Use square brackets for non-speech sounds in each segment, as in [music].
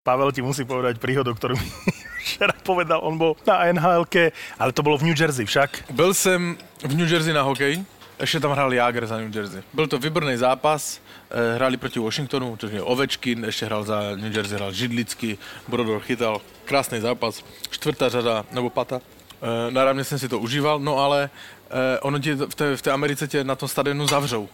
Pavel ti musí povedať príhodu, ktorú mi [laughs] včera povedal. On bol na nhl ale to bolo v New Jersey však. Byl jsem v New Jersey na hokej, ještě tam hrál Jager za New Jersey. Byl to vybrný zápas, eh, hráli proti Washingtonu, to je Ovečkin, ještě hrál za New Jersey, hrál Židlicky, Brodor chytal, krásný zápas, čtvrtá řada, nebo pata. Eh, Náravně jsem si to užíval, no ale eh, ono ti v té Americe tě na tom stadionu zavřou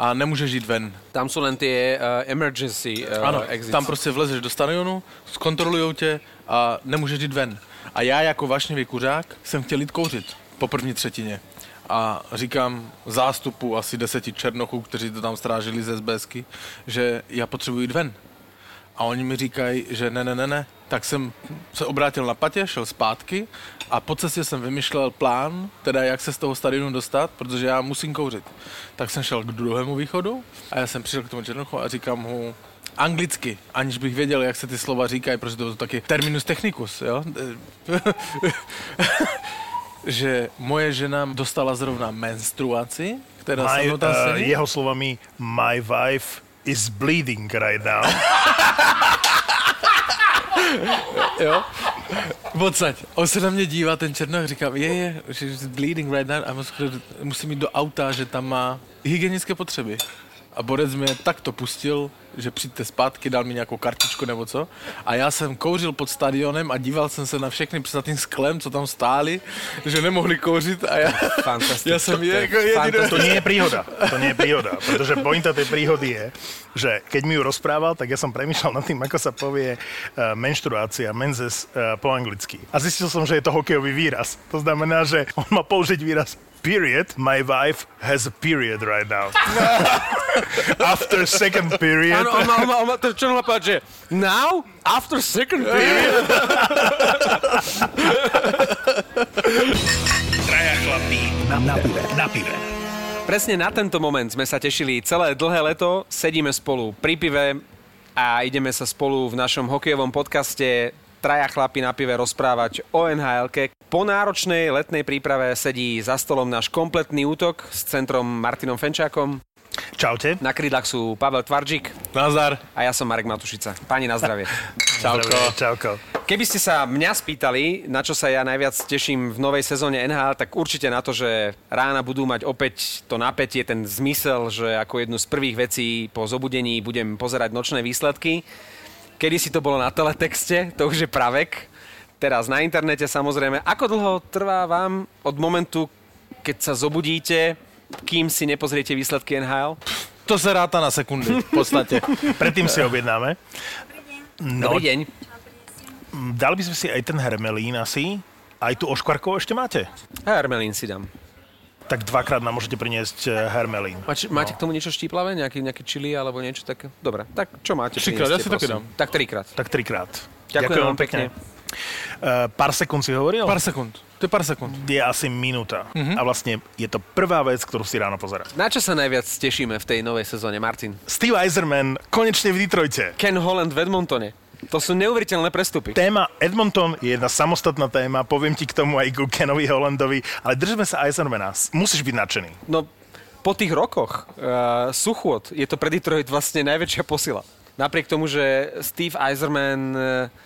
a nemůžeš jít ven. Tam sú len tie uh, emergency uh, Ano, exits. tam prostě vlezeš do stadionu, zkontrolují tě a nemůžeš jít ven. A já jako vášnivý kuřák jsem chtěl jít kouřit po první třetině. A říkám zástupu asi deseti černochů, kteří to tam strážili ze SBSky, že já potřebuji jít ven. A oni mi říkají, že ne, ne, ne, ne. Tak jsem se obrátil na patě, šel zpátky a po cestě jsem vymýšlel plán, teda jak se z toho stadionu dostat, protože já musím kouřit. Tak jsem šel k druhému východu a já jsem přišel k tomu Černochu a říkám mu anglicky, aniž bych věděl, jak se ty slova říkají, protože to je taky terminus technicus, jo? [laughs] že moje žena dostala zrovna menstruaci, která My, se uh, sedí. jeho slovami, my wife is bleeding right now. [laughs] [laughs] Jo? Odsaď. On se na mě dívá, ten černoch, říkám, je, je, she's bleeding right now a musím, jít do auta, že tam má hygienické potřeby. A Borec mě tak to pustil, že přijďte zpátky, dal mi nějakou kartičku nebo co. A já jsem kouřil pod stadionem a díval jsem se na všechny před tím sklem, co tam stáli, že nemohli kouřit a já, Fantastické. já jsem je, jako jediný. To nie je príhoda. To nie je príhoda. Pretože pointa tej príhody je, že keď mi ju rozprával, tak ja som premýšľal nad tým, ako sa povie uh, menštruácia, menzes uh, po anglicky. A zistil som, že je to hokejový výraz. To znamená, že on má použiť výraz period. My wife has a period right now. [laughs] After second period. Áno, on on on to, čo on má povedať, že now, after second period, Traja chlapí na, na pive. Na pive. Presne na tento moment sme sa tešili celé dlhé leto, sedíme spolu pri pive a ideme sa spolu v našom hokejovom podcaste Traja chlapi na pive rozprávať o nhl Po náročnej letnej príprave sedí za stolom náš kompletný útok s centrom Martinom Fenčákom. Čaute. Na krídlach sú Pavel Tvarčík Nazar. a ja som Marek Matušica. Páni na zdravie. [laughs] Čauko. Čauko. Keby ste sa mňa spýtali, na čo sa ja najviac teším v novej sezóne NHL, tak určite na to, že rána budú mať opäť to napätie, ten zmysel, že ako jednu z prvých vecí po zobudení budem pozerať nočné výsledky. Kedy si to bolo na teletexte, to už je pravek. Teraz na internete samozrejme. Ako dlho trvá vám od momentu, keď sa zobudíte, kým si nepozriete výsledky NHL? To se ráta na sekundy, v podstatě. Predtým si objednáme. No, Dobrý deň. dali by sme si aj ten hermelín asi. Aj tu oškvarkov ešte máte? Hermelín si dám. Tak dvakrát nám môžete priniesť eh, hermelín. Máte, máte k tomu niečo štíplavé? Nejaký, nejaké chili alebo niečo také? Dobre, tak čo máte? Trikrát, ja si prosím. dám. Tak trikrát. Tak trikrát. Ďakujem vám pekne. Uh, pár sekúnd si hovoril? Pár sekund. To je pár sekund. Je asi minúta. Uh-huh. A vlastne je to prvá vec, ktorú si ráno pozerám. Na čo sa najviac tešíme v tej novej sezóne, Martin? Steve Eiserman konečne v Detroite. Ken Holland v Edmontone. To sú neuveriteľné prestupy. Téma Edmonton je jedna samostatná téma, poviem ti k tomu aj ku Kenovi Hollandovi, ale držme sa Eisermana. Musíš byť nadšený. No, po tých rokoch uh, suchôd je to pre Detroit vlastne najväčšia posila. Napriek tomu, že Steve Eiserman eh,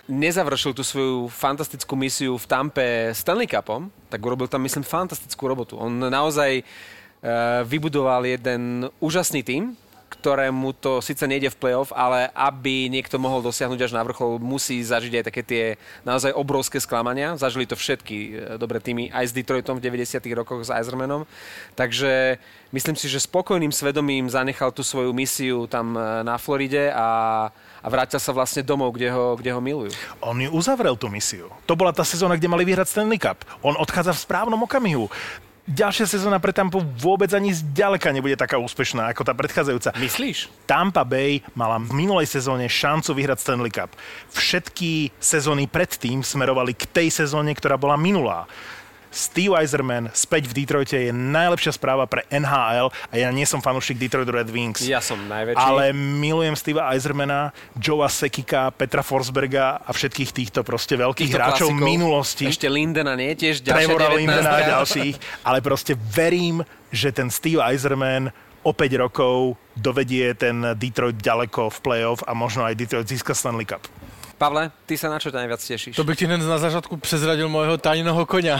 nezavršil tú svoju fantastickú misiu v Tampe Stanley Cupom, tak urobil tam, myslím, fantastickú robotu. On naozaj eh, vybudoval jeden úžasný tým, ktorému to síce nejde v playoff, ale aby niekto mohol dosiahnuť až na vrchol, musí zažiť aj také tie naozaj obrovské sklamania. Zažili to všetky e, dobré týmy, aj s Detroitom v 90 rokoch s Eisermanom. Takže myslím si, že spokojným svedomím zanechal tú svoju misiu tam e, na Floride a, a vrátil sa vlastne domov, kde ho, kde ho milujú. On ju uzavrel tú misiu. To bola tá sezóna, kde mali vyhrať Stanley Cup. On odchádza v správnom okamihu. Ďalšia sezóna pre Tampa vôbec ani zďaleka nebude taká úspešná ako tá predchádzajúca. Myslíš? Tampa Bay mala v minulej sezóne šancu vyhrať Stanley Cup. Všetky sezóny predtým smerovali k tej sezóne, ktorá bola minulá. Steve Eiserman späť v Detroite je najlepšia správa pre NHL a ja nie som fanúšik Detroit Red Wings. Ja som najväčší. Ale milujem Steva Eisermana, Joea Sekika, Petra Forsberga a všetkých týchto proste veľkých Týchto hráčov klasikov. minulosti. Ešte Lindena nie, tiež ďalšia Trevora 19. Lindena a ďalších. Ale proste verím, že ten Steve Eiserman o 5 rokov dovedie ten Detroit ďaleko v playoff a možno aj Detroit získa Stanley Cup. Pavle, ty sa na čo najviac tešíš? To bych ti hned na zařadku přezradil mojho tajného koně. [laughs]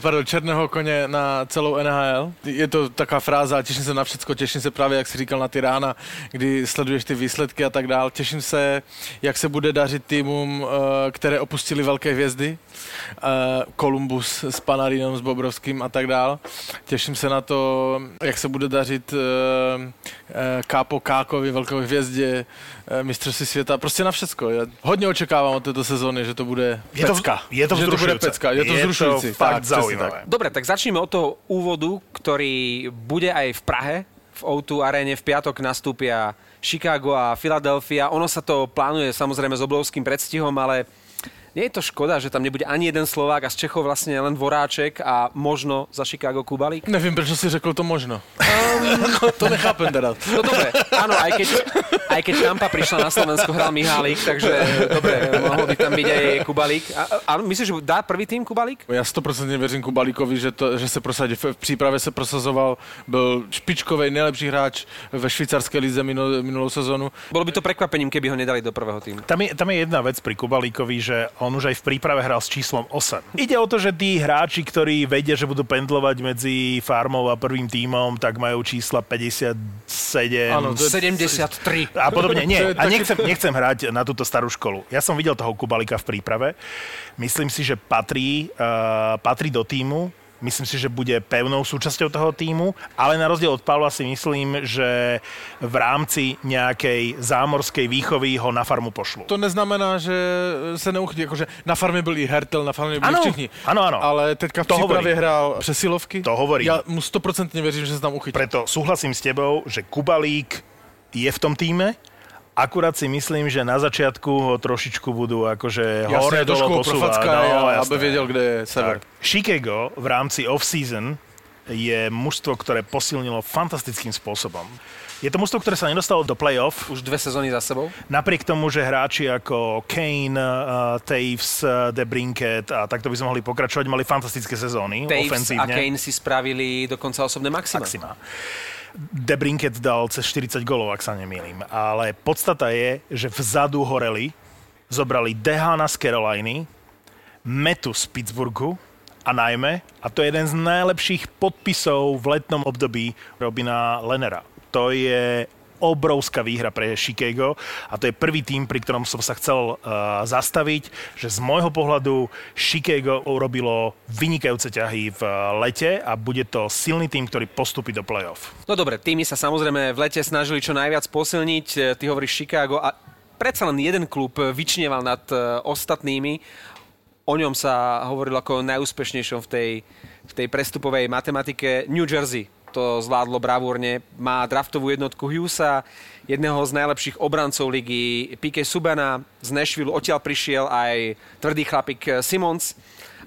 Pardon, černého koně na celou NHL. Je to taková fráza, těším se na všecko, těším se právě, jak jsi říkal, na ty rána, kdy sleduješ ty výsledky a tak dál. Těším se, jak se bude dařit týmům, eh, které opustili velké hvězdy. Kolumbus s Panarinom, s Bobrovským a tak dál. Těším se na to, jak se bude dařit eh, eh, Kápo Kákovi, velké hvězdě, mistrovství světa, prostě na všecko. Já hodně očekávám od této sezóny, že to bude Je to, pecka. je to že to bude pecka, je to Je vzrušujúci. to fakt Tak, zaujímavé. Dobre, tak začneme od toho úvodu, ktorý bude aj v Prahe. V O2 aréne v piatok nastúpia Chicago a Philadelphia. Ono sa to plánuje samozrejme s obrovským predstihom, ale nie je to škoda, že tam nebude ani jeden Slovák a z Čechov vlastne len Voráček a možno za Chicago Kubalík? Nevím, proč si řekl to možno. [laughs] to nechápem teda. No dobre, áno, aj keď, aj keď Tampa prišla na Slovensko, hral Mihálik, takže dobre, mohol by tam byť aj Kubalík. A, a myslíš, že dá prvý tým Kubalík? Já stoprocentně věřím Kubalíkovi, že, to, že se prosadí. V v přípravě se prosazoval, byl špičkový nejlepší hráč ve švýcarské lize minul, minulou sezonu. Bolo by to prekvapením, keby ho nedali do prvého týmu. Tam je, tam je jedna vec pri Kubalíkovi, že on už aj v príprave hral s číslom 8. Ide o to, že tí hráči, ktorí vedia, že budú pendlovať medzi farmou a prvým tímom, tak majú čísla 57. Áno, to je- 73. a podobne. Nie, [laughs] a nechcem, nechcem hrať na túto starú školu. Ja som videl toho Kubalika v príprave. Myslím si, že patrí, uh, patrí do týmu. Myslím si, že bude pevnou súčasťou toho týmu, ale na rozdiel od Pavla si myslím, že v rámci nejakej zámorskej výchovy ho na farmu pošlu. To neznamená, že se neuchytí, jakože na farmě byl i Hertel, na farmě byli Ano, všichni. ano, ano. Ale teďka v To hrál přesilovky. To hovorím. Já mu stoprocentně věřím, že se tam uchytí. Preto súhlasím s tebou, že Kubalík je v tom týme, akurát si myslím, že na začiatku ho trošičku budú akože hore Jasně, trošku dolo ho posúvať. No, a- aby věděl, kde je sever. Tak. Chicago v rámci off-season je mužstvo, ktoré posilnilo fantastickým spôsobom. Je to mužstvo, ktoré sa nedostalo do playoff, Už dve sezóny za sebou. napriek tomu, že hráči ako Kane, uh, Taves, uh, De Brinket a takto by sme mohli pokračovať, mali fantastické sezóny Taves a ofenzívne. Kane si spravili dokonca osobné maxima. Maxima. De Brinket dal cez 40 golov, ak sa nemýlim. Ale podstata je, že vzadu horeli, zobrali Dehana z Caroliny, Metu z Pittsburghu a najmä, a to je jeden z najlepších podpisov v letnom období Robina Lenera. To je obrovská výhra pre Chicago a to je prvý tým, pri ktorom som sa chcel uh, zastaviť, že z môjho pohľadu Chicago urobilo vynikajúce ťahy v uh, lete a bude to silný tým, ktorý postupí do playoff. No dobre, týmy sa samozrejme v lete snažili čo najviac posilniť. E, Ty hovoríš Chicago a predsa len jeden klub vyčnieval nad ostatnými. O ňom sa hovorilo ako najúspešnejšom v tej, v tej prestupovej matematike. New Jersey to zvládlo bravúrne. Má draftovú jednotku Hughesa, jedného z najlepších obrancov ligy, Pique Subana z Nashville. Odtiaľ prišiel aj tvrdý chlapík Simons.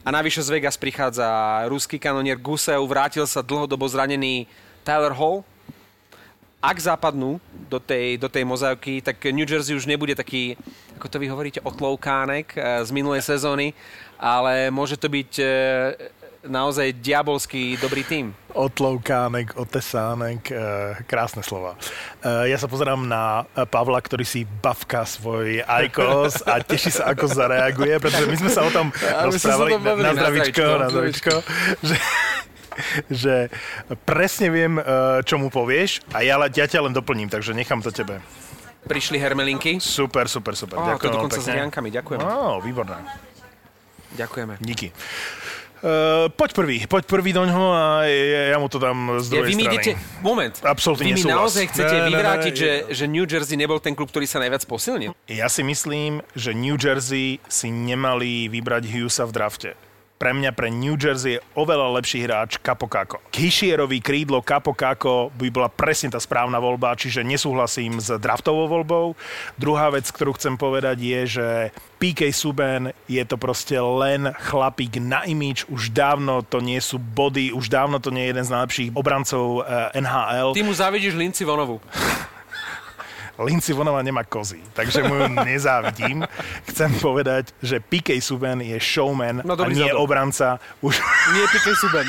A navyše z Vegas prichádza ruský kanonier Gusev, vrátil sa dlhodobo zranený Tyler Hall. Ak zapadnú do tej, do tej mozaivky, tak New Jersey už nebude taký, ako to vy hovoríte, otloukánek eh, z minulej sezóny, ale môže to byť eh, naozaj diabolský dobrý tým. Otloukánek, otesánek, e, krásne slova. E, ja sa pozerám na e, Pavla, ktorý si bavka svoj ajkos a teší sa, ako zareaguje, pretože my sme sa o tom A my sme sa rozprávali o tom bavili. na Na zdravičko, na zdravičko, že, že presne viem, čo mu povieš a ja, ja ťa len doplním, takže nechám to tebe. Prišli hermelinky. Super, super, super. To Ďakujem veľmi dokonca s pekne. hriankami, ďakujeme. Ó, výborné. Ďakujeme. Díky. Uh, poď prvý, poď prvý do ňoho a ja, ja mu to dám z Ja, druhej vy mi strany. idete, moment, Absolútne vy mi naozaj chcete Ne, ne, ne, vyvrátiť, ne. že, že New Jersey nebol ten klub, ktorý sa najviac posilnil? Ja si myslím, že New Jersey si nemali vybrať Hughesa v drafte. Pre mňa, pre New Jersey je oveľa lepší hráč Capo Caco. Kishierový krídlo Capo Caco by bola presne tá správna voľba, čiže nesúhlasím s draftovou voľbou. Druhá vec, ktorú chcem povedať je, že PK Subban je to proste len chlapík na imič, už dávno to nie sú body, už dávno to nie je jeden z najlepších obrancov eh, NHL. Ty mu zavidíš Linci Vonovu. Lindsay Vonova nemá kozy, takže mu [laughs] nezávidím. Chcem povedať, že PK Subban je showman No, a dobrý nie zadok. obranca. Už Nie Piqué Subban.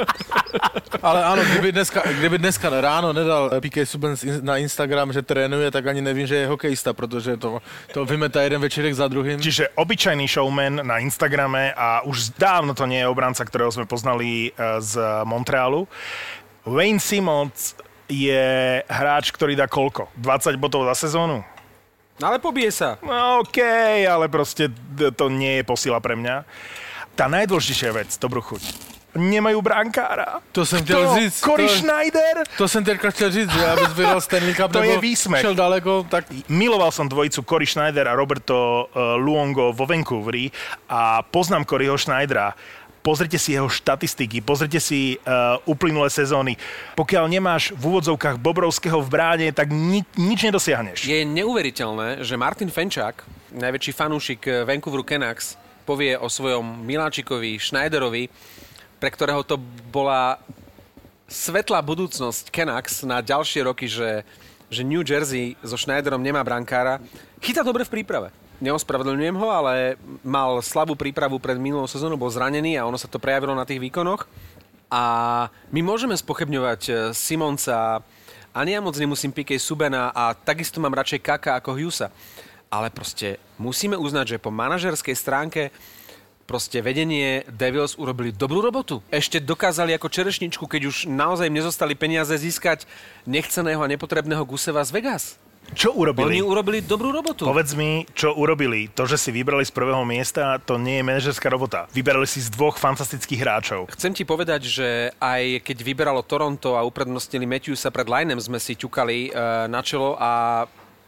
[laughs] Ale áno, kdyby dneska, kdyby dneska ráno nedal Piqué Subban na Instagram, že trénuje, tak ani nevím, že je hokejista, protože to, to vymetá jeden večerek za druhým. Čiže obyčajný showman na Instagrame a už dávno to nie je obranca, ktorého sme poznali e, z Montrealu. Wayne Simmons je hráč, ktorý dá koľko? 20 bodov za sezónu? No ale pobije sa. No OK, ale proste to nie je posila pre mňa. Tá najdôležitejšia vec, dobrú chuť. Nemajú brankára. To jsem chtěl říct. Cory to, Schneider? to jsem teďka chtěl říct, že abys vyhrál Stanley Cup [laughs] To je výsmech. šel daleko, tak Miloval som dvojicu Cory Schneider a Roberto uh, Luongo vo Vancouveri a poznám Coryho Schneidera. Pozrite si jeho štatistiky, pozrite si uh, uplynulé sezóny. Pokiaľ nemáš v úvodzovkách Bobrovského v bráne, tak ni- nič nedosiahneš. Je neuveriteľné, že Martin Fenčák, najväčší fanúšik eh, Vancouveru Canucks, povie o svojom Miláčikovi Schneiderovi, pre ktorého to bola svetlá budúcnosť Canucks na ďalšie roky, že, že New Jersey so Schneiderom nemá brankára. Chytá dobre v príprave. Neospravedlňujem ho, ale mal slabú prípravu pred minulou sezónou, bol zranený a ono sa to prejavilo na tých výkonoch. A my môžeme spochybňovať eh, Simonca, ani ja moc nemusím Piqué Subena a takisto mám radšej Kaka ako Hughesa. Ale proste musíme uznať, že po manažerskej stránke proste vedenie Devils urobili dobrú robotu. Ešte dokázali ako čerešničku, keď už naozaj im nezostali peniaze získať nechceného a nepotrebného Guseva z Vegas. Čo Oni urobili? urobili dobrú robotu. Povedz mi, čo urobili. To, že si vybrali z prvého miesta, to nie je manažerská robota. Vyberali si z dvoch fantastických hráčov. Chcem ti povedať, že aj keď vyberalo Toronto a uprednostnili Matthewsa pred Linem, sme si ťukali e, na čelo a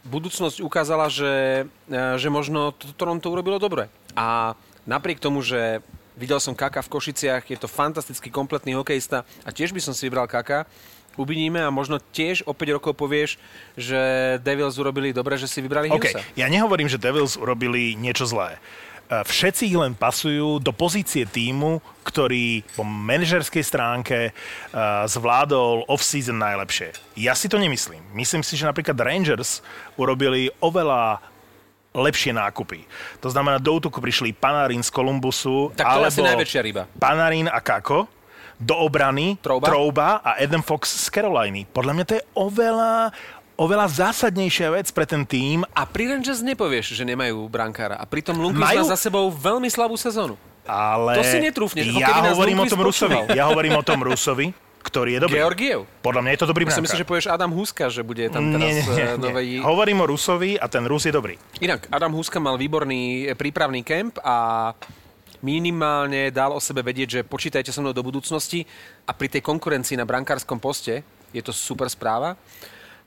budúcnosť ukázala, že, e, že možno to Toronto urobilo dobre. A napriek tomu, že videl som Kaka v Košiciach, je to fantastický kompletný hokejista a tiež by som si vybral Kaka, uvidíme a možno tiež o 5 rokov povieš, že Devils urobili dobre, že si vybrali Hughesa. ja nehovorím, že Devils urobili niečo zlé. E, Všetci ich len pasujú do pozície týmu, ktorý po manažerskej stránke uh, zvládol off-season najlepšie. Ja si to nemyslím. Myslím si, že napríklad Rangers urobili oveľa lepšie nákupy. To znamená, do útoku prišli Panarin z Kolumbusu, Tak to je alebo asi najväčšia ryba. Panarin a Kako. Do obrany Trouba. Trouba a Adam Fox z Caroliny. Podľa mňa to je oveľa, oveľa zásadnejšia vec pre ten tým A pri Rangers nepovieš, že nemajú brankára. A pritom Lundqvist Majú- má za sebou veľmi slabú sezónu. Ale To si netrúfneš, ja hovorím o Lundqvist tom Rusovi. Ja hovorím o tom Rusovi, ktorý je dobrý. Georgiev. Podľa mňa je to dobrý si brankár. myslím, že povieš Adam Huska, že bude tam teraz nie, nie, nie, eh, nie. novej... Hovorím o Rusovi a ten Rus je dobrý. Inak, Adam Huska mal výborný eh, prípravný kemp a minimálne dal o sebe vedieť, že počítajte so mnou do budúcnosti a pri tej konkurencii na brankárskom poste je to super správa.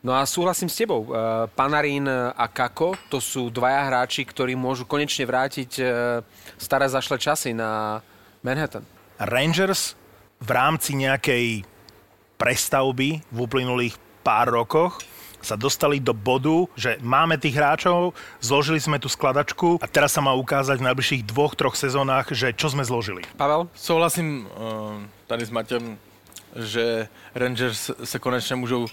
No a súhlasím s tebou. eh, Panarin a Kako, to sú dvaja hráči, ktorí môžu konečne vrátiť eh, staré zašle časy na Manhattan. Rangers v rámci nejakej prestavby v uplynulých pár rokoch sa dostali do bodu, že máme tých hráčov, zložili sme tú skladačku a teraz sa má ukázať v najbližších dvoch, troch sezónach, že čo sme zložili. Pavel? Souhlasím uh, tady s Matěm, že Rangers se konečně můžou uh,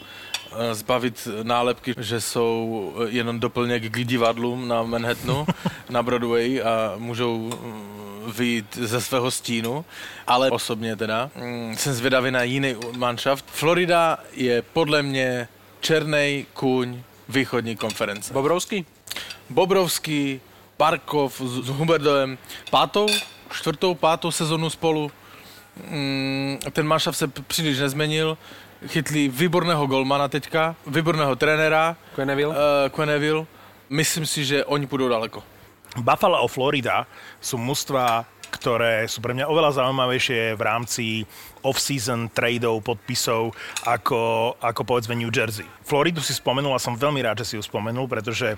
zbavit nálepky, že jsou eh, jenom doplněk k divadlům na Manhattanu, [laughs] na Broadway a můžou mm, vyjít ze svého stínu, ale osobně teda mm, jsem zvědavý na jiný manšaft. Florida je podle mě černej kůň východní konference. Bobrovský? Bobrovský, Barkov s, s Huberdovem pátou, čtvrtou, pátou sezonu spolu. Mm, ten manšaft se příliš nezmenil. Chytli výborného golmana teďka, výborného trenéra, Quenneville? uh, Quenneville. Myslím si, že oni půjdou daleko. Buffalo a Florida sú mužstva, ktoré sú pre mňa oveľa zaujímavejšie v rámci off-season tradeov, podpisov, ako, ako povedzme New Jersey. Floridu si spomenul a som veľmi rád, že si ju spomenul, pretože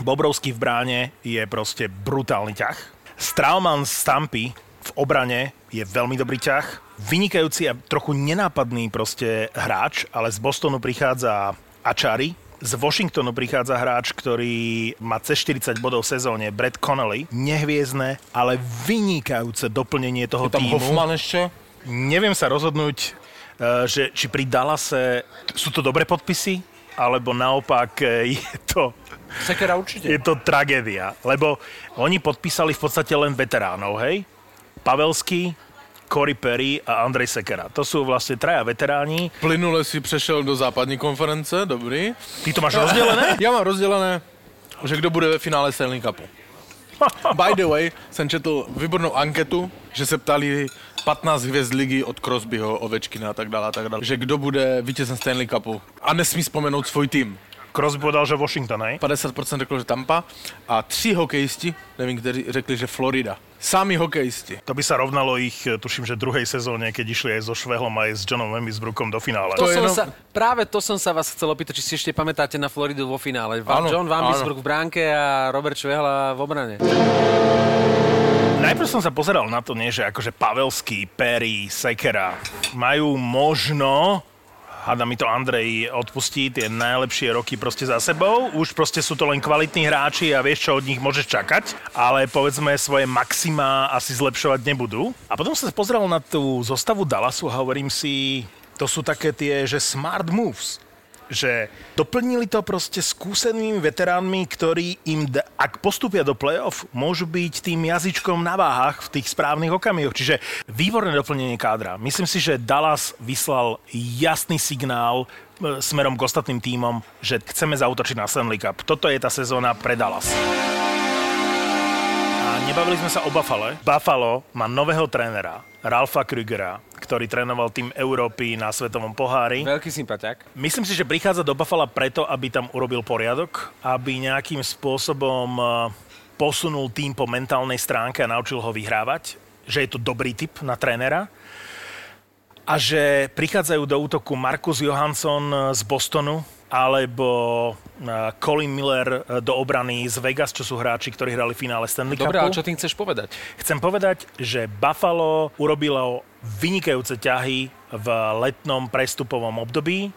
Bobrovský v bráne je proste brutálny ťah. Strauman z Tampy v obrane je veľmi dobrý ťah. Vynikajúci a trochu nenápadný proste hráč, ale z Bostonu prichádza Achari, z Washingtonu prichádza hráč, ktorý má cez 40 bodov v sezóne, Brett Connolly. Nehviezdne, ale vynikajúce doplnenie toho Je tam týmu. Hoffman ještě? Neviem sa rozhodnúť, eh, že či pri Dallase sú to dobré podpisy, alebo naopak e, je to, Sekera určite. je to tragédia. Lebo oni podpísali v podstate len veteránov, hej? Pavelský, Cory Perry a Andrej Sekera. To sú vlastne traja veteráni. Plynule si přešel do západní konference, dobrý. Ty to máš rozdelené? [laughs] Já mám rozdělené, že kdo bude ve finále Stanley Cupu. [laughs] By the way, jsem četl výbornou anketu, že se ptali 15 hvězd ligy od Crosbyho, Ovečkina a tak dále, a tak dále, že kdo bude vítězem Stanley Cupu a nesmí vzpomenout svůj tým. Crosby povedal, že Washington, hej? 50% řeklo, že Tampa a tři hokejisti, nevím, kteří řekli, že Florida. Sami hokejisti. To by sa rovnalo ich, e, tuším, že druhej sezóne, keď išli aj so Švehlom aj s Johnom Wemmisbrookom do finále. To som jenom- sa, práve to som sa vás chcel opýtať, či si ešte pamätáte na Floridu vo finále. Áno, John Van áno. Bisbrook v bránke a Robert Švehla v obrane. Najprv som sa pozeral na to, nie, že akože Pavelský, Perry, Sekera majú možno hada mi to Andrej odpustí, tie najlepšie roky proste za sebou. Už proste sú to len kvalitní hráči a vieš, čo od nich môžeš čakať, ale povedzme svoje maxima asi zlepšovať nebudú. A potom som sa pozeral na tú zostavu Dallasu a hovorím si, to sú také tie, že smart moves že doplnili to proste skúsenými veteránmi, ktorí im, ak postupia do play-off, môžu byť tým jazyčkom na váhach v tých správnych okamihoch. Čiže výborné doplnenie kádra. Myslím si, že Dallas vyslal jasný signál e, smerom k ostatným tímom, že chceme zautočiť na Stanley Cup. Toto je tá sezóna pre Dallas. A nebavili sme sa o Buffalo. Buffalo má nového trénera, Ralfa Krügera, ktorý trénoval tým Európy na Svetovom pohári. Veľký sympatiak. Myslím si, že prichádza do Buffalo preto, aby tam urobil poriadok, aby nejakým spôsobom eh, posunul tým po mentálnej stránke a naučil ho vyhrávať, že je to dobrý typ na trénera a že prichádzajú do útoku Markus Johansson eh, z Bostonu alebo eh, Colin Miller eh, do obrany z Vegas, čo sú hráči, ktorí hrali v finále Stanley Dobre, Cupu. ale čo tým chceš povedať? Chcem povedať, že Buffalo urobilo vynikajúce ťahy v letnom prestupovom období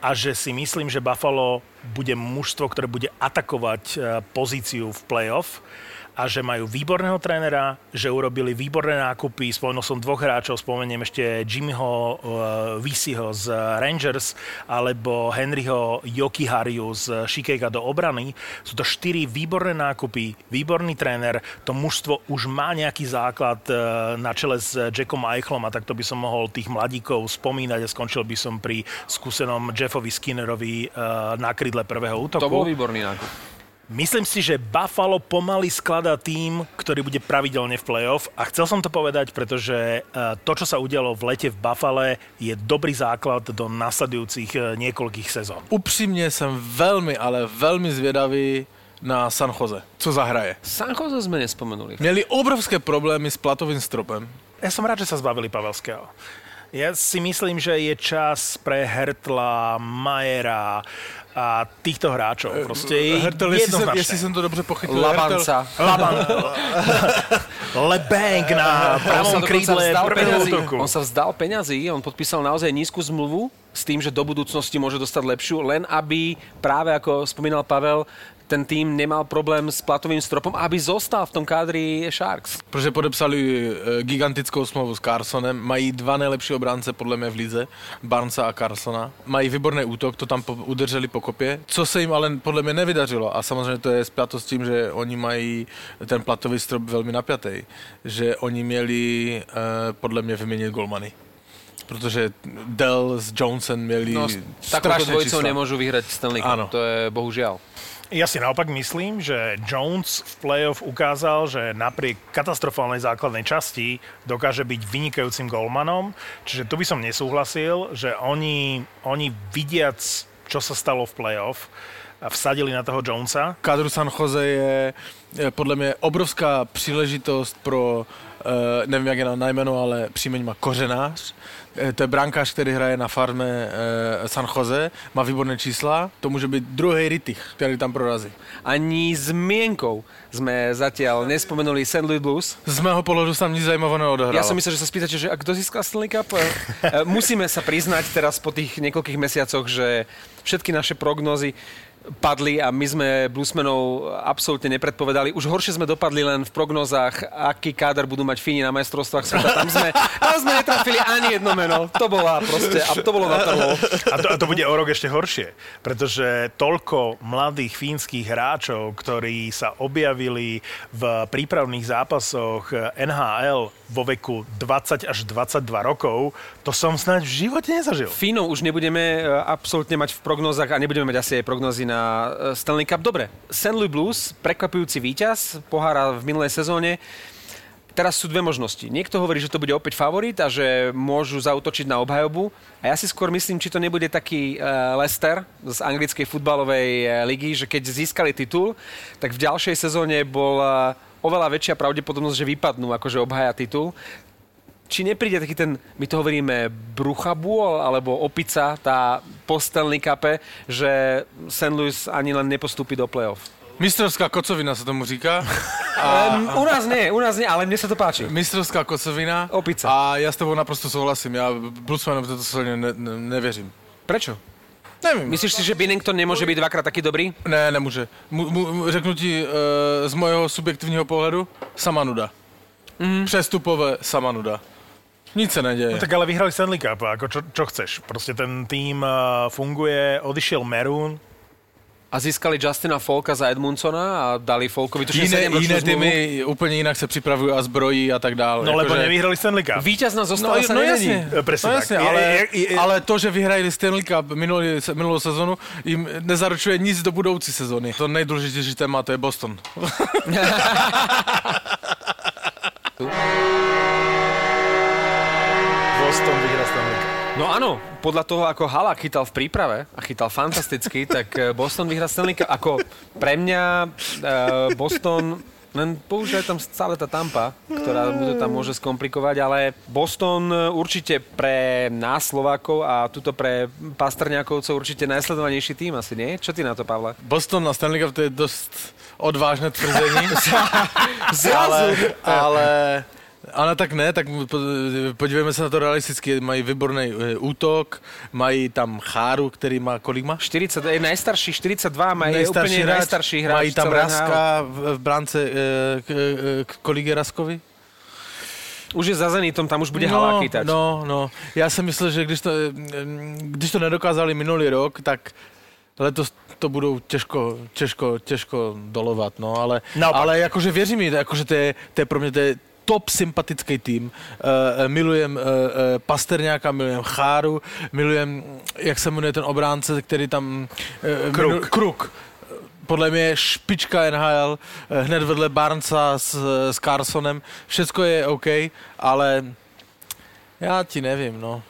a že si myslím, že Buffalo bude mužstvo, ktoré bude atakovať e, pozíciu v playoff a že majú výborného trénera, že urobili výborné nákupy. Spomenul som dvoch hráčov, spomeniem ešte Jimmyho uh, Visiho z Rangers alebo Henryho Jokihariu z Shikega do obrany. Sú to štyri výborné nákupy, výborný tréner. To mužstvo už má nejaký základ uh, na čele s Jackom Eichlom a takto by som mohol tých mladíkov spomínať a skončil by som pri skúsenom Jeffovi Skinnerovi uh, na krydle prvého útoku. To bol výborný nákup. Myslím si, že Buffalo pomaly skladá tým, ktorý bude pravidelne v playoff a chcel som to povedať, pretože eh, to, čo sa udialo v lete v Buffale, je dobrý základ do nasledujúcich eh, niekoľkých sezón. Upřímně jsem velmi, ale velmi zvědavý na San Jose. Co zahraje? San Jose sme nespomenuli. Měli obrovské problémy s platovým stropem. Ja som rád, že sa zbavili Pavelského. Ja si myslím, že je čas pre Hertla, Majera a týchto hráčov. Proste Hertel, jestli jsem, jestli jsem to dobře pochytil. Labanca. Laban, [laughs] Lebank na On sa pravom krídle vzdal prvého útoku. On sa vzdal peňazí, on podpísal naozaj nízku zmluvu s tým, že do budúcnosti môže dostať lepšiu, len aby práve ako spomínal Pavel, ten tým nemal problém s platovým stropom, aby zostal v tom kádri Sharks. Protože podepsali e, gigantickou smlouvu s Carsonem, mají dva nejlepší obránce podle mě v lize, Barnesa a Carsona. Mají výborný útok, to tam po, udrželi po kopě, co se jim ale podle mě nevydařilo. A samozřejmě to je spjato s tím, že oni mají ten platový strop velmi napjatý. Že oni měli e, podle mě vyměnit golmany. Protože Dell s Johnson měli No, strašné dvojicou nemôžu vyhrať Stanley Cup. To je bohužiaľ. Ja si naopak myslím, že Jones v playoff ukázal, že napriek katastrofálnej základnej časti dokáže byť vynikajúcim golmanom. Čiže tu by som nesúhlasil, že oni, oni vidiac, čo sa stalo v playoff, vsadili na toho Jonesa. Kádru San Jose je, podle mě obrovská příležitost pro, nevím jak je na najmenu, ale příjmení má Kořenář. Eh, To je brankář, který hraje na farme uh, San Jose, má výborné čísla, to může být druhý Rittich, který tam prorazí. Ani zmienkou sme zatiaľ nespomenuli St. Louis Blues. Z mého pohledu sa tam nic zajímavého neodohralo. Ja som myslel, že sa spýtate, že a kto získal Stanley Cup? Musíme sa priznať teraz po tých niekoľkých mesiacoch, že všetky naše prognozy padli a my sme Bluesmenov absolútne nepredpovedali. Už horšie sme dopadli len v prognozách, aký káder budú mať Fíni na majstrovstvách sveta. Tam sme, tam sme netrafili ani jedno meno. To bola proste, a to bolo na trhu. A to, a to bude o rok ešte horšie, pretože toľko mladých fínskych hráčov, ktorí sa objavili v prípravných zápasoch NHL vo veku 20 až 22 rokov, to som snáď v živote nezažil. Fínov už nebudeme e, absolútne mať v prognozách a nebudeme mať asi aj prognozy na e, Stanley Cup. Dobre, St. Louis Blues, prekvapujúci víťaz, pohára v minulej sezóne. Teraz sú dve možnosti. Niekto hovorí, že to bude opäť favorit a že môžu zautočiť na obhajobu. A ja si skôr myslím, či to nebude taký uh, Leicester z anglickej futbalovej uh, ligy, že keď získali titul, tak v ďalšej sezóne bol oveľa väčšia pravdepodobnosť, že vypadnú akože obhaja titul či nepríde taký ten, my to hovoríme, bruchabúl alebo opica, tá po Stanley Cupe, že St. Louis ani len nepostúpi do play-off. Mistrovská kocovina sa tomu říká. [laughs] A... Um, u nás nie, u nás nie, ale mne sa to páči. Mistrovská kocovina. Opica. A ja s tebou naprosto souhlasím. Ja Bluesmanom v sezóně ne, ne, nevěřím. Prečo? Nevím. Myslíš si, že Binnington nemôže byť dvakrát taký dobrý? Ne. Mu, mu, řeknu ti e, z mojho subjektivního pohledu, sama nuda. Mm. Přestupové sama nuda. Nic sa nedeje. No tak ale vyhrali Stanley Cup, ako čo, čo chceš? Proste ten tým uh, funguje, odišiel Maroon, a získali Justina Folka za Edmundsona a dali Folkovi tu Iné, 7 iné týmy úplne inak sa pripravujú a zbrojí a tak dále. no lebo nevyhrali Stanley Cup. Víťaz nás No, sa no jasne, E, presne no tak. jasne Je- ale, je- je- ale to, že vyhrajili Stanley Cup minulý, minulú sezónu, im nezaručuje nic do budoucí sezóny. To nejdůležitější téma, to je Boston. [laughs] [laughs] Boston vyhrá Stanley Cup. No áno, podľa toho, ako Hala chytal v príprave a chytal fantasticky, [laughs] tak eh, Boston vyhrá Stanley Cup. Ako pre mňa eh, Boston len používa tam stále tá tampa, ktorá mu to tam môže skomplikovať, ale Boston eh, určite pre nás Slovákov a tuto pre Pastrňákovcov určite najsledovanejší tým asi, nie? Čo ty na to, Pavle? Boston na Stanley Cup to je dost odvážné tvrzení. [laughs] Ale, ale, ale tak ne, tak po- podívejme se na to realisticky. Mají výborný e, útok, mají tam Cháru, který má, kolik má? 40, je najstarší, 42, má je úplne najstarší hráč. Mají tam Raska v, v bránce, e, k, e, kolik je Raskovi? Už je za Zenitom, tam už bude no, Hala chytať. No, no. Já jsem myslel, že když to, když to nedokázali minulý rok, tak letos to budou těžko, těžko, těžko dolovat, no, ale, Naopak. ale jakože věřím mi, jakože to je, to je pro mě to je top sympatický tým. Uh, milujem uh, Pasterňáka, milujem Cháru, milujem, jak se jmenuje ten obránce, který tam... Uh, Kruk. Kruk. Podle mě je špička NHL, hned vedle Barnesa s, s Carsonem. Všecko je OK, ale já ti nevím, no.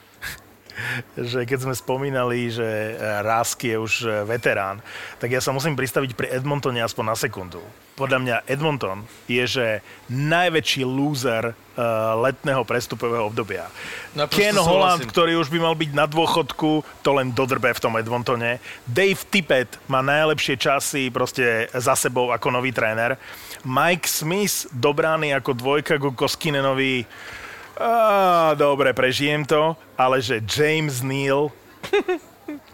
Že keď sme spomínali, že e, Rask je už e, veterán, tak ja sa musím pristaviť pri Edmontone aspoň na sekundu. Podľa mňa Edmonton je, že najväčší loser uh, letného prestupového obdobia. Naprosto Ken súhlasím. Holland, ktorý už by mal byť na dôchodku, to len dodrbe v tom Edmontone. Dave Tippett má najlepšie časy proste za sebou ako nový tréner. Mike Smith dobrány ako dvojka ku Koskinenovi Á, dobre, prežijem to, ale že James Neal, [laughs]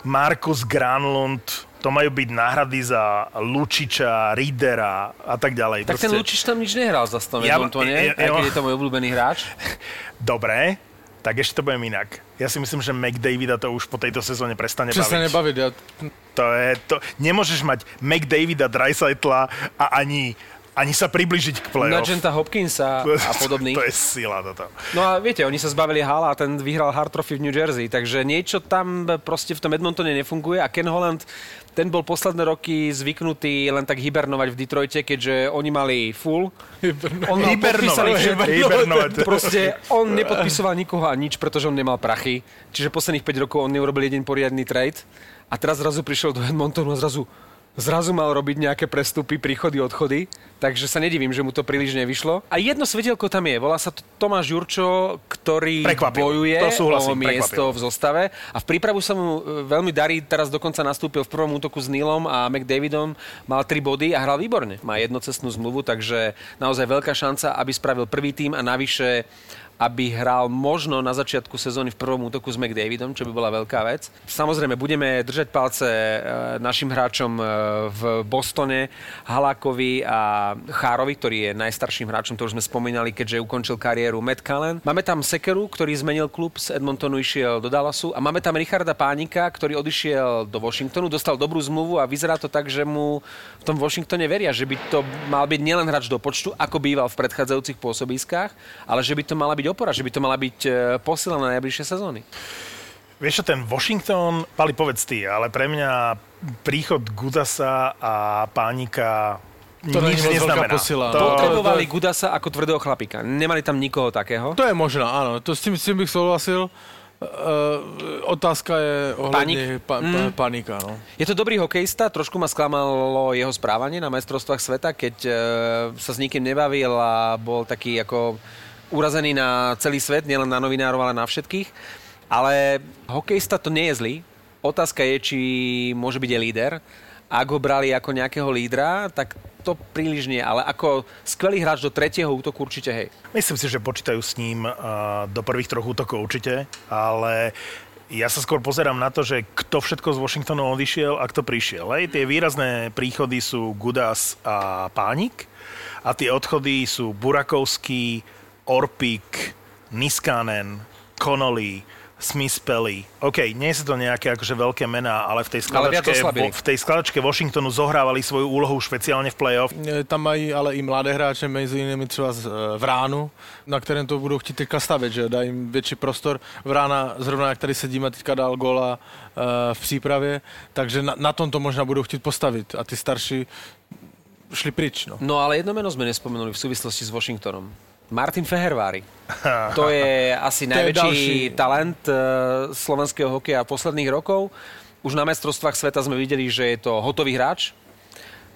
Markus Granlund, to majú byť náhrady za Lučiča, Riedera a tak ďalej. Tak ten Lučič tam nič nehral za tom Ja- Edmontone, ja- ja- keď je to môj obľúbený hráč. [laughs] Dobre, tak ešte to budem inak. Ja si myslím, že McDavida to už po tejto sezóne prestane Přesně baviť. nebavit. Já, To je, to, nemôžeš mať McDavida, Dreisaitla a ani, ani sa približiť k play-off. Nugenta Hopkinsa a [laughs] podobný. To je sila toto. No a viete, oni sa zbavili Hala a ten vyhral Hard Trophy v New Jersey, takže niečo tam proste v tom Edmontone nefunguje a Ken Holland, ten bol posledné roky zvyknutý len tak hibernovať v Detroite, keďže oni mali full. On mal podpísaný všetko. Hibernovať. [laughs] Proste on nepodpisoval nikoho a nič, pretože on nemal prachy. Čiže posledných 5 rokov on neurobil jeden poriadny trade. A teraz zrazu prišiel do Edmontonu a zrazu zrazu mal robiť nejaké prestupy, príchody, odchody, takže sa nedivím, že mu to príliš nevyšlo. A jedno svetelko tam je, volá sa to Tomáš Jurčo, ktorý Prekvapil. bojuje To súhlasím, o miesto v zostave a v prípravu sa mu e, veľmi darí, teraz dokonca nastúpil v prvom útoku s Neilom a McDavidom, mal 3 body a hral výborne. Má jednocestnú zmluvu, takže naozaj veľká šanca, aby spravil prvý tým a navyše aby hral možno na začiatku sezóny v prvom útoku s McDavidom, čo by bola veľká vec. Samozrejme, budeme držať palce e, našim hráčom e, v Bostone, Halákovi a Chárovi, ktorý je najstarším hráčom, to už sme spomínali, keďže ukončil kariéru Matt Cullen. Máme tam Sekeru, ktorý zmenil klub z Edmontonu, išiel do Dallasu a máme tam Richarda Pánika, ktorý odišiel do Washingtonu, dostal dobrú zmluvu a vyzerá to tak, že mu v tom Washingtone veria, že by to mal byť nielen hráč do počtu, ako býval v predchádzajúcich pôsobiskách, ale že by to mala byť byť opora, že by to mala byť e, posila na najbližšie sezóny. Vieš čo, ten Washington, Pali, povedz ty, ale pre mňa príchod Gudasa a Pánika to nič neznamená. Posila. To... Potrebovali Gudasa ako tvrdého chlapika. Nemali tam nikoho takého. To je možná, áno. To s tým, s tým bych souhlasil. Uh, otázka je ohľadne pa, pa, mm. panika. No. Je to dobrý hokejista, trošku ma sklamalo jeho správanie na majstrovstvách sveta, keď uh, sa s nikým nebavil a bol taký ako urazený na celý svet, nielen na novinárov, ale na všetkých. Ale hokejista to nie je zlý. Otázka je, či môže byť aj líder. Ak ho brali ako nejakého lídra, tak to príliš nie, ale ako skvelý hráč do tretieho útoku určite hej. Myslím si, že počítajú s ním do prvých troch útokov určite, ale ja sa skôr pozerám na to, že kto všetko z Washingtonu odišiel a kto prišiel. Hej, tie výrazné príchody sú Gudas a Pánik a tie odchody sú Burakovský, Orpik, Niskanen, Connolly, Smith Pelly. OK, nie sú to nejaké akože veľké mená, ale v tej skladačke, v tej skladačke Washingtonu zohrávali svoju úlohu špeciálne v playoff. Tam mají ale i mladé hráče, mezi jinými třeba z e, Vránu, na kterém to budou chtít teďka stavět, že dají jim větší prostor. Vrána, zrovna jak tady sedíme, teďka dal gola uh, v přípravě, takže na, na tom to možná budou chtít postavit a ty starší šli pryč. No. no ale jedno meno sme nespomenuli v súvislosti s Washingtonom. Martin Fehervári. [laughs] To je asi najväčší je talent uh, slovenského hokeja posledných rokov. Už na mestrovstvách sveta sme videli, že je to hotový hráč.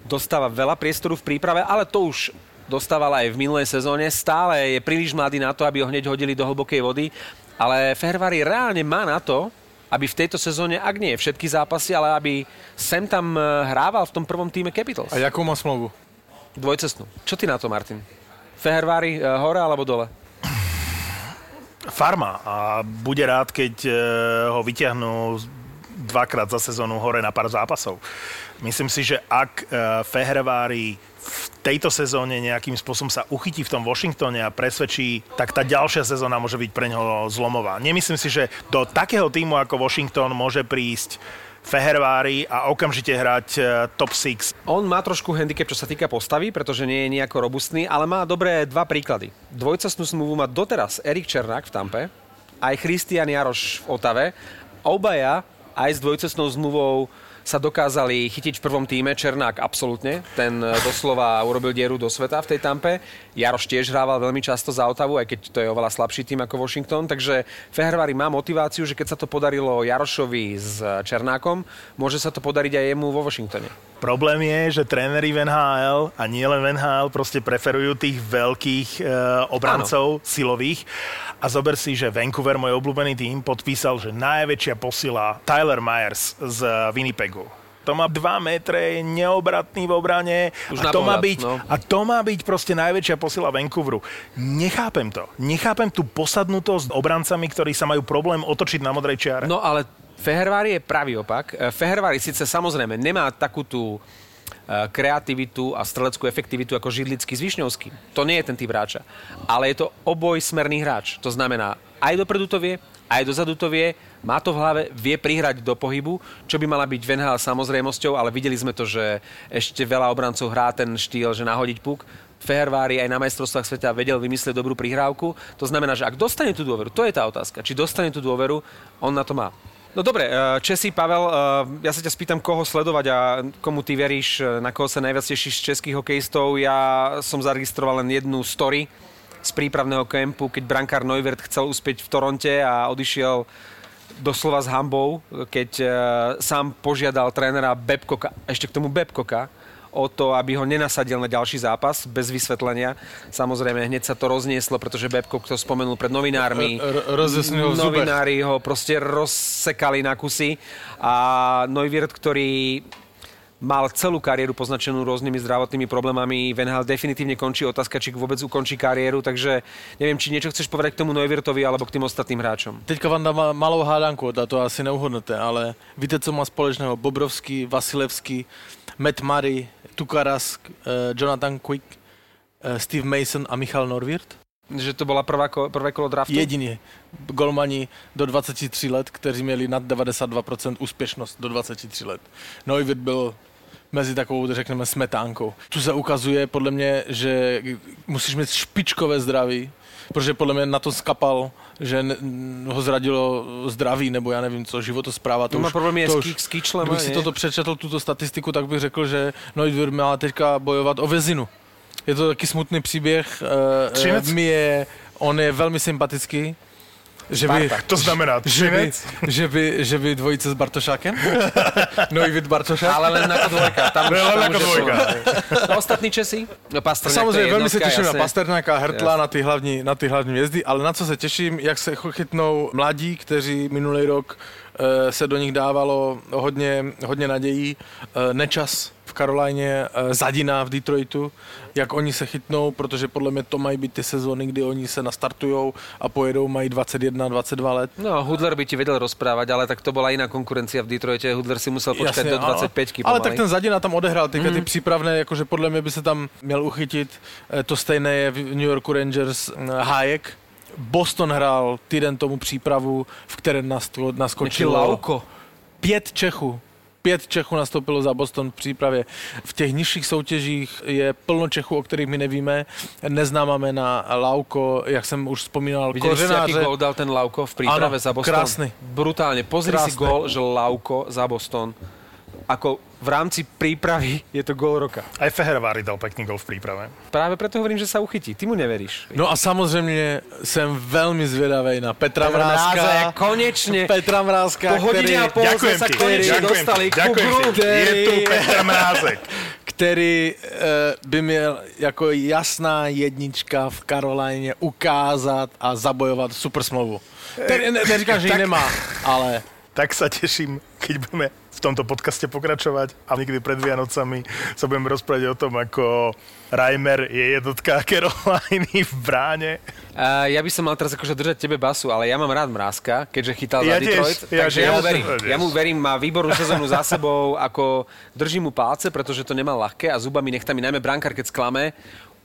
Dostáva veľa priestoru v príprave, ale to už dostával aj v minulej sezóne. Stále je príliš mladý na to, aby ho hneď hodili do hlbokej vody. Ale Fehervári reálne má na to, aby v tejto sezóne, ak nie všetky zápasy, ale aby sem tam eh, hrával v tom prvom týme Capitals. A jakú má smlouvu? Dvojcestnú. Čo ty na to, Martin? Fehervári eh, hore alebo dole? Farma a bude rád, keď eh, ho vyťahnú dvakrát za sezónu hore na pár zápasov. Myslím si, že ak eh, Fehervári v tejto sezóne nejakým spôsobom sa uchytí v tom Washingtone a presvedčí, tak tá ďalšia sezóna môže byť pre neho zlomová. Nemyslím si, že do takého týmu ako Washington môže prísť Fehervári a okamžite hrať e, top 6. On má trošku handicap, čo sa týka postavy, pretože nie je nejako robustný, ale má dobré dva príklady. Dvojcestnú smluvu má doteraz Erik Černák v Tampe, aj Christian Jaroš v Otave. Obaja aj s dvojcestnou zmluvou sa dokázali chytiť v prvom týme. Černák absolútne, ten e, doslova urobil dieru do sveta v tej tampe. Jaroš tiež hrával veľmi často za Otavu, aj keď to je oveľa slabší tým ako Washington. Takže Fehervári má motiváciu, že keď sa to podarilo Jarošovi s Černákom, môže sa to podariť aj jemu vo Washingtone. Problém je, že tréneri v NHL a nie len v NHL proste preferujú tých veľkých e, obrancov Áno. silových. A zober si, že Vancouver, môj obľúbený tým, podpísal, že najväčšia posila Tyler Myers z Winnipegu. To má 2 metre, neobratný v obrane Už a, to má byť, no. a to má byť proste najväčšia posila Vancouveru. Nechápem to. Nechápem tú posadnutosť obrancami, ktorí sa majú problém otočiť na modrej čiare. No ale Fehervári je pravý opak. E, Fehervári síce samozrejme nemá takú tú e, kreativitu a streleckú efektivitu ako Židlický s Višňovským. To nie je ten typ hráča. Ale je to obojsmerný hráč. To znamená, aj dopredu to vie, aj dozadu to vie, má to v hlave, vie prihrať do pohybu, čo by mala byť Venhal samozrejmosťou, ale videli sme to, že ešte veľa obrancov hrá ten štýl, že nahodiť puk. Fehervári aj na majstrovstvách sveta vedel vymyslieť dobrú prihrávku. To znamená, že ak dostane tú dôveru, to je tá otázka, či dostane tú dôveru, on na to má. No dobre, eh, Česi, Pavel, eh, ja sa ťa spýtam, koho sledovať a komu ty veríš, eh, na koho sa najviac tešíš z českých hokejistov. Ja som zaregistroval len jednu story z prípravného kempu, keď brankár Neuvert chcel uspieť v Toronte a odišiel doslova s hambou, keď sám požiadal trénera Bebkoka, ešte k tomu Bebkoka, o to, aby ho nenasadil na ďalší zápas bez vysvetlenia. Samozrejme, hneď sa to roznieslo, pretože Bebko to spomenul pred novinármi. ho Novinári ho proste rozsekali na kusy a Neuwirth, ktorý mal celú kariéru poznačenú rôznymi zdravotnými problémami. V NHL definitívne končí otázka, či vôbec ukončí kariéru, takže neviem, či niečo chceš povedať k tomu Neuwirtovi alebo k tým ostatným hráčom. Teďka vám dám malou hádanku, to asi neuhodnete, ale víte, co má společného Bobrovský, Vasilevský, Matt Murray, Tukaras, eh, Jonathan Quick, eh, Steve Mason a Michal Norwirt? Že to bola prvá ko, prvé kolo draftu? Jedině. Golmani do 23 let, kteří měli nad 92% úspěšnost do 23 let. Neuwirth byl mezi takovou, řekneme, smetánkou. Tu se ukazuje podle mě, že musíš mít špičkové zdraví, protože podle mě na to skapal, že ho zradilo zdraví, nebo já nevím co, životospráva. To má už, problémy to s, už- s kýčlem, Kdybych si toto přečetl, tuto statistiku, tak bych řekl, že Neuwirth má teďka bojovat o vězinu. Je to taky smutný příběh. eh, Třinec? eh, Mi je, on je velmi sympatický. Že by, Sparta. To znamená [laughs] že by, že by, že by dvojice s Bartošákem? [laughs] Neuwirth Bartošák? Ale len ako dvojka. Tam už, Len tam ako dvojka. No, ostatní Česi? No, Pastrňák, to Samozřejmě je velmi se jednotka, těším na jasne. Pasternáka, Hertla, na ty, hlavní, na ty hlavní hvězdy, ale na co se těším, jak se chytnou mladí, kteří minulý rok eh, se do nich dávalo hodně, hodně nadějí. Eh, Nečas v Karolajně, eh, Zadina v Detroitu, jak oni se chytnou, protože podle mě to mají být ty sezóny, kdy oni se nastartujou a pojedou, mají 21, 22 let. No, Hudler by ti vedel rozprávať, ale tak to bola iná konkurencia v Detroite. Hudler si musel počkať Jasně, do ano. 25 Ale tak ten Zadina tam odehrál teďka ty přípravné, jakože podle mě by se tam měl uchytit. Eh, To stejné je v New Yorku Rangers eh, Hájek. Boston hrál týden tomu přípravu, v které naskočilo Lauko. pět Čechů. Pět Čechů nastoupilo za Boston v přípravě. V těch nižších soutěžích je plno Čechů, o kterých my nevíme. Neznáma jména Lauko, jak jsem už vzpomínal, Videli kořenáře. gól dal ten Lauko v príprave Áno, za Boston? krásny. Brutálne. Pozri si Krásny. gól, že Lauko za Boston. Ako v rámci prípravy je to gól roka. Aj Fehervári dal pekný gol v príprave. Práve preto hovorím, že sa uchytí. Ty mu neveríš. No a samozřejmě jsem velmi zvědavý na Petra Petra Mráza, Mrázka. konečne Petra Mrázka, po hodine a pol sme sa konečne dostali ti. ku ti. Je tu Který- Petr Mrázek. [laughs] který eh, by měl jako jasná jednička v Karolajně ukázat a zabojovat super smlouvu. Ten, ne, neříkám, že ji nemá, [laughs] ale Tak sa teším, keď budeme v tomto podcaste pokračovať a niekedy pred Vianocami sa budeme rozprávať o tom, ako Reimer je jednotka [laughs] Caroliny v bráne. A ja by som mal teraz akože držať tebe basu, ale ja mám rád Mrázka, keďže chytal Ja za tiež, Detroit, ja takže tiež, ja mu verím. Ja mu verím, má výbornú sezónu za sebou, ako držím mu palce, pretože to nemal ľahké a zubami nechtami, najmä brankár, keď sklame,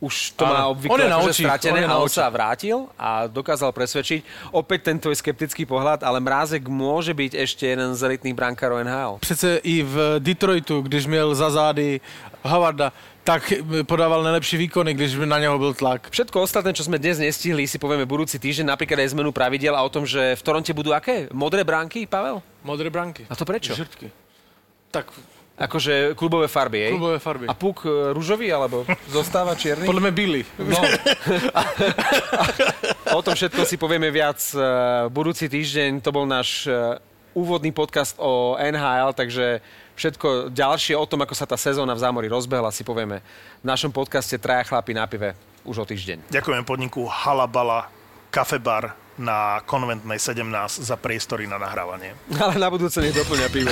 už to má On obvykle je na akože stratené on je a na on sa vrátil a dokázal presvedčiť. Opäť ten tvoj skeptický pohľad, ale Mrázek môže byť ešte jeden z elitných brankárov NHL. přece i v Detroitu, když měl za zády Havarda, tak podával nejlepší výkony, když na něho byl tlak. Všetko ostatné, čo sme dnes nestihli, si povieme budúci týždeň, napríklad aj zmenu pravidel a o tom, že v Toronte budú aké? Modré bránky, Pavel? Modré branky. A to prečo? Žrtky. Tak Akože klubové farby, jej? klubové farby. A puk e, rúžový, alebo zostáva čierny? Podle mě bílý. No. o tom všetko si povieme viac e, budúci týždeň. To bol náš e, úvodný podcast o NHL, takže všetko ďalšie o tom, ako sa tá sezóna v zámori rozbehla, si povieme v našom podcaste Traja chlapi na pive už o týždeň. Ďakujem podniku Halabala Kafebar na konventnej 17 za priestory na nahrávanie. Ale na budúce nech doplňa pivo.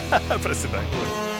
[laughs] Presne tak.